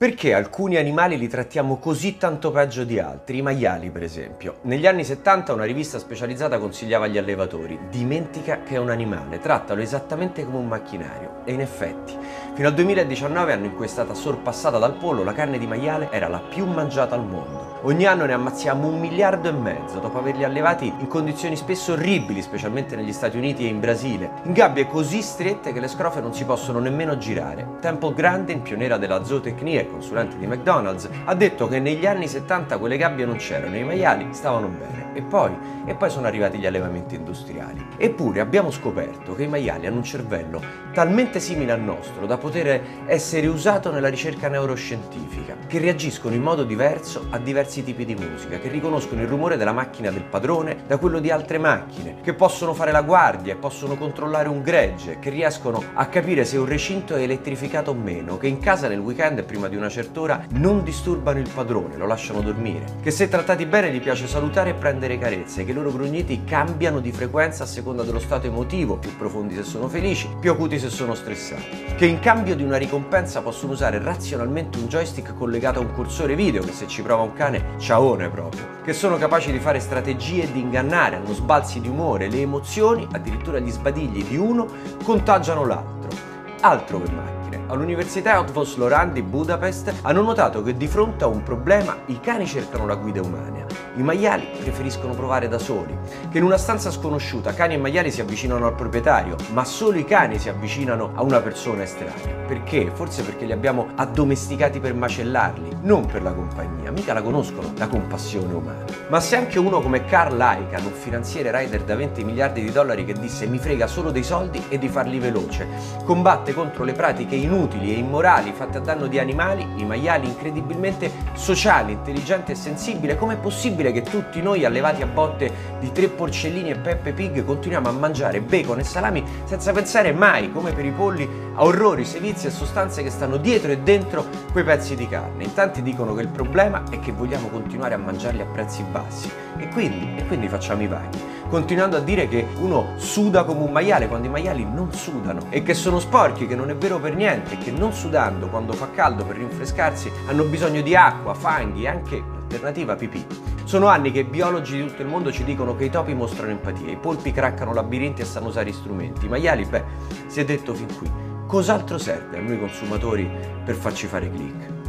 Perché alcuni animali li trattiamo così tanto peggio di altri? I maiali, per esempio. Negli anni 70 una rivista specializzata consigliava agli allevatori: dimentica che è un animale, trattalo esattamente come un macchinario. E in effetti, fino al 2019, anno in cui è stata sorpassata dal pollo, la carne di maiale era la più mangiata al mondo. Ogni anno ne ammazziamo un miliardo e mezzo dopo averli allevati in condizioni spesso orribili, specialmente negli Stati Uniti e in Brasile, in gabbie così strette che le scrofe non si possono nemmeno girare. Temple Grandin, pioniera della zootecnia e consulente di McDonald's, ha detto che negli anni 70 quelle gabbie non c'erano e i maiali stavano bene. E poi, e poi sono arrivati gli allevamenti industriali. Eppure abbiamo scoperto che i maiali hanno un cervello talmente simile al nostro da poter essere usato nella ricerca neuroscientifica, che reagiscono in modo diverso a diversi tipi di musica, che riconoscono il rumore della macchina del padrone da quello di altre macchine, che possono fare la guardia e possono controllare un gregge, che riescono a capire se un recinto è elettrificato o meno, che in casa nel weekend prima di una certa ora non disturbano il padrone, lo lasciano dormire, che se trattati bene gli piace salutare e prendere carezze, che i loro grugniti cambiano di frequenza a seconda dello stato emotivo, più profondi se sono felici, più acuti se sono stressati, che in cambio di una ricompensa possono usare razionalmente un joystick collegato a un cursore video, che se ci prova un cane, ciaone proprio, che sono capaci di fare strategie e di ingannare, hanno sbalzi di umore, le emozioni, addirittura gli sbadigli di uno, contagiano l'altro. Altro che mai all'Università Eötvös Loránd di Budapest hanno notato che di fronte a un problema i cani cercano la guida umana, i maiali preferiscono provare da soli, che in una stanza sconosciuta cani e maiali si avvicinano al proprietario, ma solo i cani si avvicinano a una persona estranea. Perché? Forse perché li abbiamo addomesticati per macellarli, non per la compagnia, mica la conoscono la compassione umana. Ma se anche uno come Carl Icahn, un finanziere rider da 20 miliardi di dollari che disse mi frega solo dei soldi e di farli veloce, combatte contro le pratiche inutili inutili e immorali fatte a danno di animali, i maiali incredibilmente sociali, intelligenti e sensibili, com'è possibile che tutti noi allevati a botte di tre porcellini e Peppe Pig continuiamo a mangiare bacon e salami senza pensare mai, come per i polli, a orrori, sevizie e sostanze che stanno dietro e dentro quei pezzi di carne. In tanti dicono che il problema è che vogliamo continuare a mangiarli a prezzi bassi e quindi, e quindi facciamo i vaghi, continuando a dire che uno suda come un maiale quando i maiali non sudano e che sono sporchi, che non è vero per niente che non sudando quando fa caldo per rinfrescarsi hanno bisogno di acqua, fanghi e anche alternativa pipì. Sono anni che biologi di tutto il mondo ci dicono che i topi mostrano empatia, i polpi craccano labirinti e sanno usare strumenti, i maiali, beh, si è detto fin qui. Cos'altro serve a noi consumatori per farci fare click?